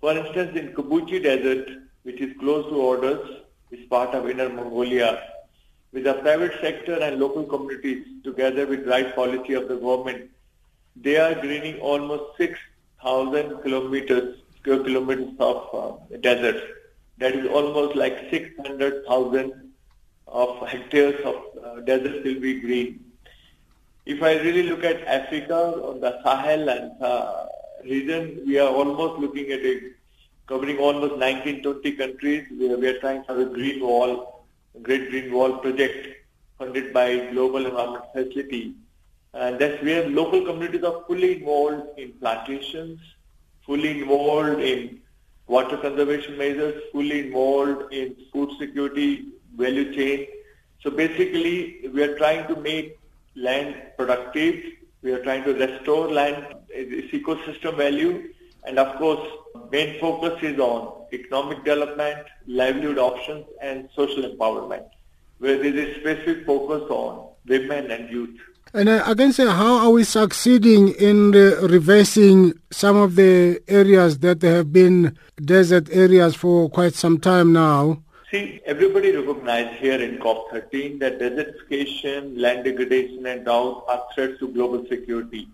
For instance, in Kubuqi Desert, which is close to Ordos, is part of Inner Mongolia, with the private sector and local communities together with right policy of the government, they are greening almost 6,000 kilometers, square kilometers of uh, desert. That is almost like 600,000 of hectares of uh, desert will be green. If I really look at Africa, or the Sahel and uh, region, we are almost looking at a covering almost 19, 20 countries we are trying to have a green wall, Great Green Wall project funded by Global Environment Facility. And that's where local communities are fully involved in plantations, fully involved in water conservation measures, fully involved in food security, value chain. So basically, we are trying to make land productive. We are trying to restore land, its ecosystem value. And of course, main focus is on economic development, livelihood options, and social empowerment, where there is a specific focus on women and youth. And uh, I can say, how are we succeeding in uh, reversing some of the areas that have been desert areas for quite some time now? See, everybody recognized here in COP13 that desertification, land degradation and drought are threats to global security.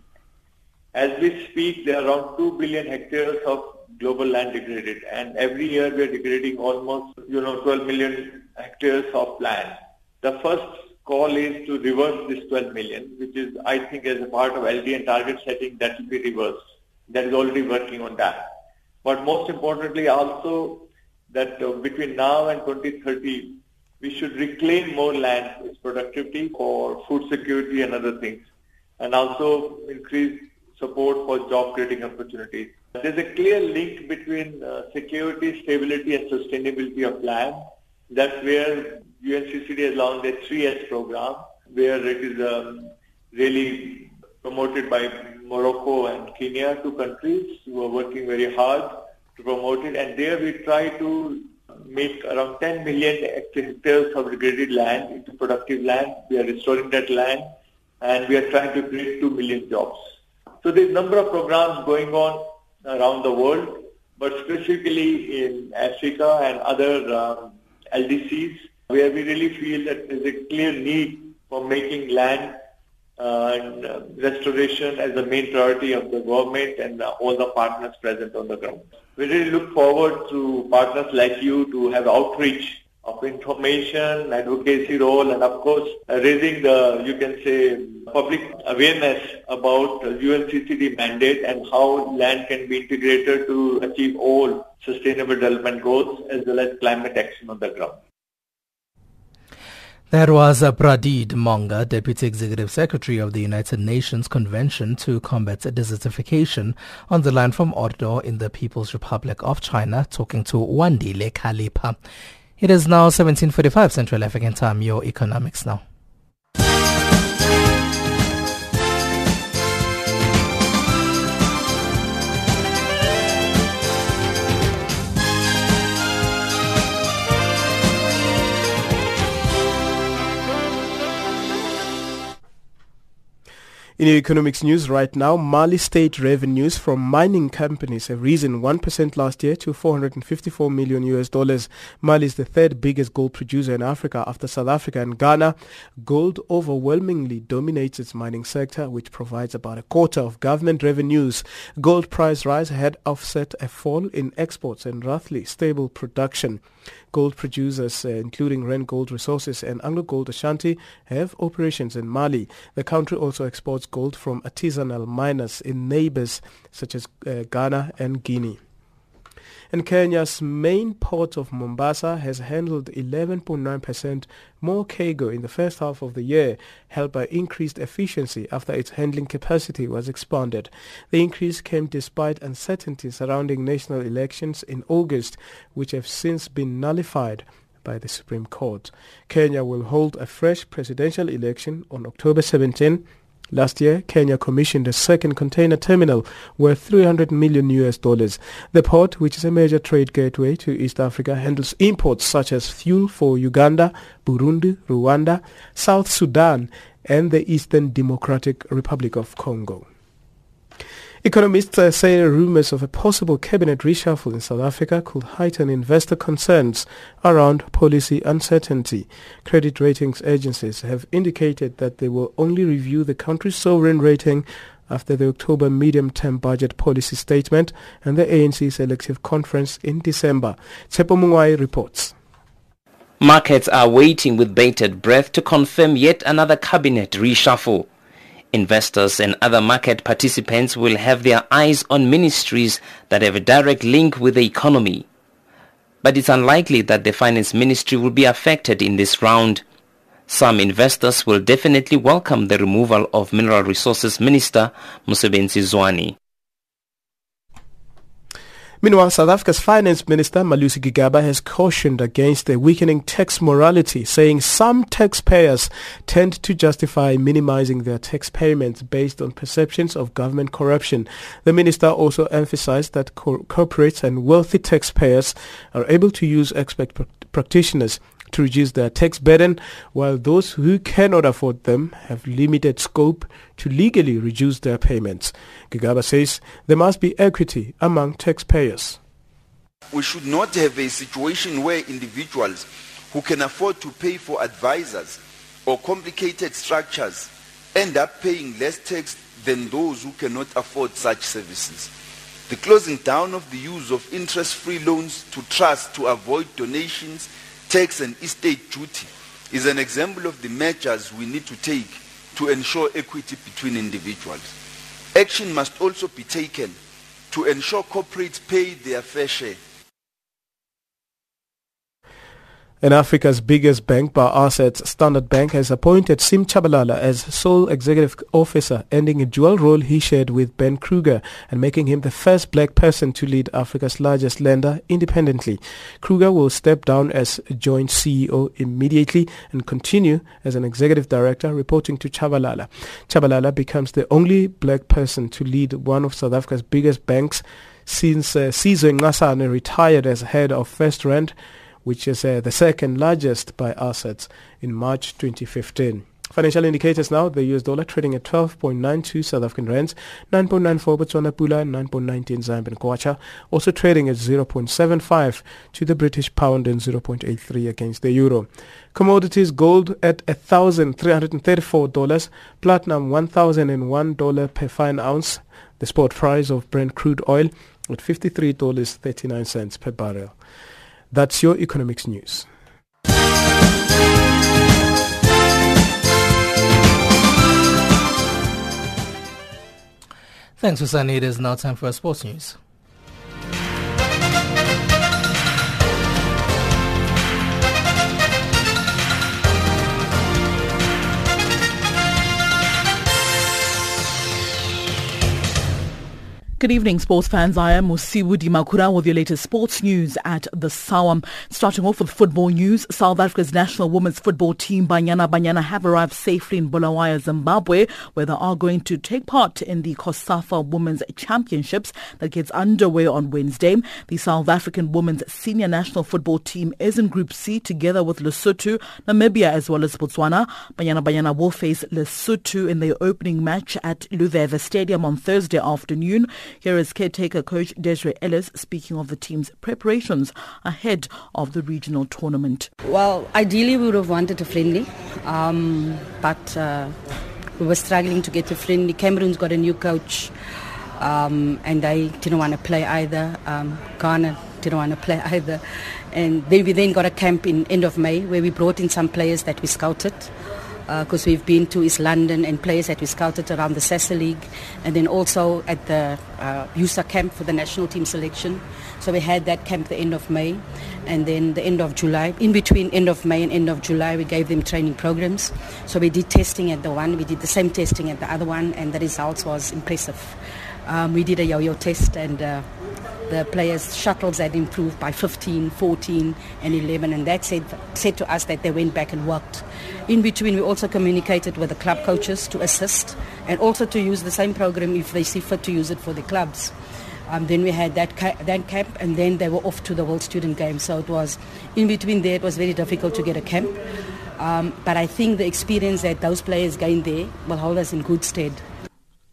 As we speak, there are around 2 billion hectares of global land degraded and every year we are degrading almost, you know, 12 million hectares of land. The first call is to reverse this 12 million, which is, I think, as a part of LDN target setting, that will be reversed. That is already working on that. But most importantly, also that uh, between now and 2030, we should reclaim more land, its productivity for food security and other things, and also increase support for job creating opportunities. There's a clear link between uh, security, stability, and sustainability of land. That's where UNCCD has launched a 3S program, where it is um, really promoted by Morocco and Kenya, two countries who are working very hard to promote it. And there we try to make around 10 million hectares of degraded land into productive land. We are restoring that land and we are trying to create 2 million jobs. So there's a number of programs going on around the world, but specifically in Africa and other um, LDCs, where we really feel that there's a clear need for making land uh, and uh, restoration as the main priority of the government and uh, all the partners present on the ground. We really look forward to partners like you to have outreach of information, advocacy role, and of course raising the, you can say, public awareness about UNCCD mandate and how land can be integrated to achieve all sustainable development goals as well as climate action on the ground. That was uh, Pradeep Monga, Deputy Executive Secretary of the United Nations Convention to Combat Desertification, on the line from Ordo in the People's Republic of China, talking to Wandile Khalipha. It is now 1745 Central African Time, your economics now. In economics news right now, Mali state revenues from mining companies have risen 1% last year to 454 million US dollars. Mali is the third biggest gold producer in Africa after South Africa and Ghana. Gold overwhelmingly dominates its mining sector, which provides about a quarter of government revenues. Gold price rise had offset a fall in exports and roughly stable production. Gold producers, uh, including Gold Resources and Anglo Gold Ashanti, have operations in Mali. The country also exports gold from artisanal miners in neighbors such as uh, Ghana and Guinea. And Kenya's main port of Mombasa has handled 11.9% more cargo in the first half of the year, helped by increased efficiency after its handling capacity was expanded. The increase came despite uncertainty surrounding national elections in August, which have since been nullified by the Supreme Court. Kenya will hold a fresh presidential election on October 17 Last year, Kenya commissioned a second container terminal worth 300 million US dollars. The port, which is a major trade gateway to East Africa, handles imports such as fuel for Uganda, Burundi, Rwanda, South Sudan, and the Eastern Democratic Republic of Congo. Economists uh, say rumors of a possible cabinet reshuffle in South Africa could heighten investor concerns around policy uncertainty. Credit ratings agencies have indicated that they will only review the country's sovereign rating after the October medium-term budget policy statement and the ANC's elective conference in December. Tsepo Mungwai reports. Markets are waiting with bated breath to confirm yet another cabinet reshuffle. Investors and other market participants will have their eyes on ministries that have a direct link with the economy. But it's unlikely that the finance ministry will be affected in this round. Some investors will definitely welcome the removal of Mineral Resources Minister Mosebenzi Zwane. Meanwhile, South Africa's Finance Minister Malusi Gigaba has cautioned against a weakening tax morality, saying some taxpayers tend to justify minimizing their tax payments based on perceptions of government corruption. The minister also emphasized that cor- corporates and wealthy taxpayers are able to use expert pr- practitioners to reduce their tax burden, while those who cannot afford them have limited scope to legally reduce their payments. Gigaba says there must be equity among taxpayers. We should not have a situation where individuals who can afford to pay for advisors or complicated structures end up paying less tax than those who cannot afford such services. The closing down of the use of interest-free loans to trusts to avoid donations tax and estate duty is an example of the measures we need to take to ensure equity between individuals. Action must also be taken to ensure corporates pay their fair share And Africa's biggest bank by assets, Standard Bank, has appointed Sim Tshabalala as sole executive officer, ending a dual role he shared with Ben Kruger and making him the first black person to lead Africa's largest lender independently. Kruger will step down as joint CEO immediately and continue as an executive director, reporting to Tshabalala. Tshabalala becomes the only black person to lead one of South Africa's biggest banks since uh, Sizwe Nxasana retired as head of FirstRand which is uh, the second largest by assets in March 2015. Financial indicators now, the US dollar trading at 12.92 South African rands, 9.94 Botswana Pula, 9.19 Zambian Kwacha, also trading at 0.75 to the British pound and 0.83 against the euro. Commodities gold at $1,334, platinum $1,001 per fine ounce, the spot price of Brent crude oil at $53.39 per barrel. That's your economics news. Thanks, Husani. It is now time for our sports news. Good evening, sports fans. I am Musibu Dimakura with your latest sports news at the Sawam. Starting off with football news, South Africa's national women's football team Banyana Banyana have arrived safely in Bulawayo, Zimbabwe, where they are going to take part in the COSAFA Women's Championships that gets underway on Wednesday. The South African women's senior national football team is in Group C together with Lesotho, Namibia as well as Botswana. Banyana Banyana will face Lesotho in their opening match at Luveve Stadium on Thursday afternoon. Here is caretaker coach Desiree Ellis speaking of the team's preparations ahead of the regional tournament. Well, ideally we would have wanted a friendly, um, but uh, we were struggling to get a friendly. Cameroon's got a new coach, um, and they didn't want to play either. Um, Ghana didn't want to play either. And then we then got a camp in end of May where we brought in some players that we scouted because uh, we've been to East London and players that we scouted around the Sasol League and then also at the uh, USA camp for the national team selection. So we had that camp the end of May and then the end of July. In between end of May and end of July, we gave them training programs. So we did testing at the one, we did the same testing at the other one and the results was impressive. Um, we did a yo-yo test and uh, the players' shuttles had improved by 15, 14 and 11 and that said, said to us that they went back and worked in between, we also communicated with the club coaches to assist and also to use the same program if they see fit to use it for the clubs. Um, then we had that, ca- that camp, and then they were off to the World Student Games. So it was in between there. It was very difficult to get a camp, um, but I think the experience that those players gained there will hold us in good stead.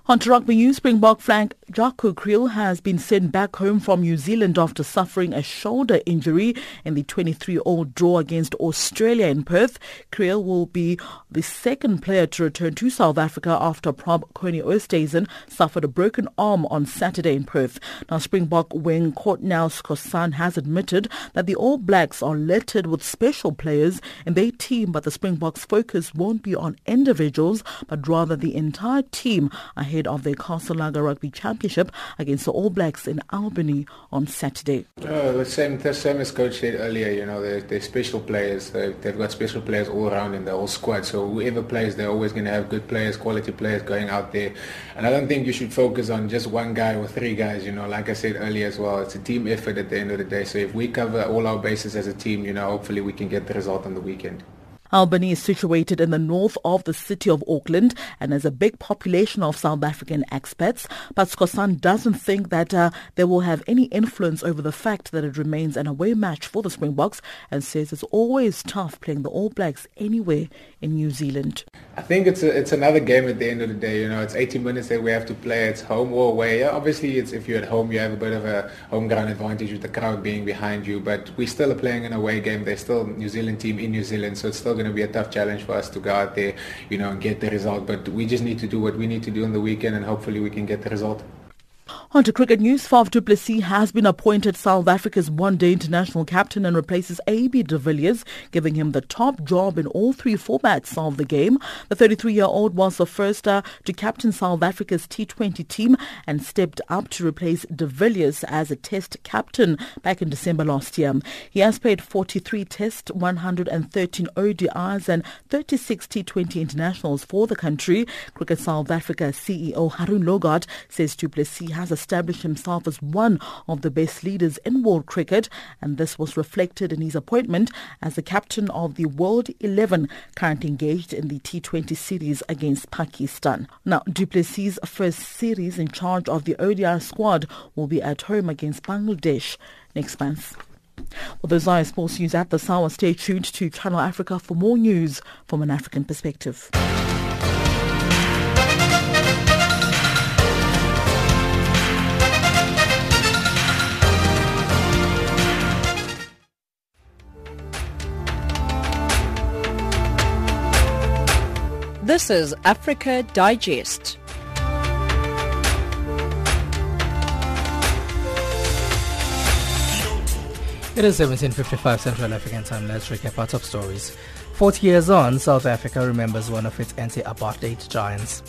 On to rugby news, Springbok flank Jaco Kriel has been sent back home from New Zealand after suffering a shoulder injury in the 23-year-old draw against Australia in Perth. Kriel will be the second player to return to South Africa after Prop Coenie Oosthuizen suffered a broken arm on Saturday in Perth. Now, Springbok wing Courtnall Skosan has admitted that the All Blacks are littered with special players in their team, but the Springboks' focus won't be on individuals, but rather the entire team ahead ahead of the Castle Lager Rugby Championship against the All Blacks in Albany on Saturday. Oh, the same, the same as Coach said earlier, you know, they're, they're special players. They, they've got special players all around in the whole squad. So whoever plays, they're always going to have good players, quality players going out there. And I don't think you should focus on just one guy or three guys, you know, like I said earlier as well. It's a team effort at the end of the day. So if we cover all our bases as a team, you know, hopefully we can get the result on the weekend. Albany is situated in the north of the city of Auckland and has a big population of South African expats. But Skosan doesn't think that uh, they will have any influence over the fact that it remains an away match for the Springboks and says it's always tough playing the All Blacks anywhere in New Zealand. I think it's a, it's another game at the end of the day. You know, it's 80 minutes that we have to play. It's home or away. Yeah, obviously, it's if you're at home, you have a bit of a home ground advantage with the crowd being behind you. But we still are playing an away game. They're still New Zealand team in New Zealand, so it's still going to be a tough challenge for us to go out there, you know, and get the result. But we just need to do what we need to do on the weekend, and hopefully we can get the result. On to cricket news, Faf du Plessis has been appointed South Africa's one-day international captain and replaces AB de Villiers, giving him the top job in all three formats of the game. The 33-year-old was the first uh, to captain South Africa's T20 team and stepped up to replace de Villiers as a test captain back in December last year. He has played 43 tests, 113 ODIs and 36 T20 internationals for the country. Cricket South Africa CEO Haroon Lorgat says du Plessis has established himself as one of the best leaders in world cricket, and this was reflected in his appointment as the captain of the World 11 currently engaged in the T20 series against Pakistan. Now, du Plessis' first series in charge of the ODI squad will be at home against Bangladesh next month. Well, those are sports news at the hour. Stay tuned to Channel Africa for more news from an African perspective. This is Africa Digest. It is 1755 Central African time. Let's recap our top stories. 40 years on, South Africa remembers one of its anti-apartheid giants.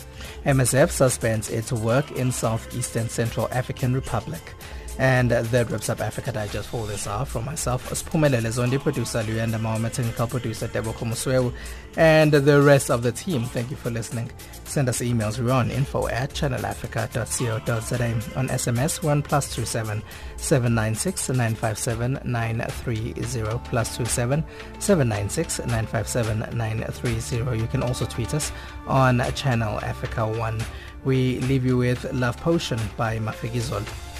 MSF suspends its work in southeastern Central African Republic. And that wraps up Africa Digest for this hour. From myself, Spumelele Zondi, producer Luyanda Mauma, technical producer Debo Komusweu, and the rest of the team. Thank you for listening. Send us emails. We're on info at channelafrica.co.za. On SMS, 1 plus 27 796 957 930 plus 27 796 957 930. You can also tweet us on Channel Africa 1. We leave you with Love Potion by Mafikizolo.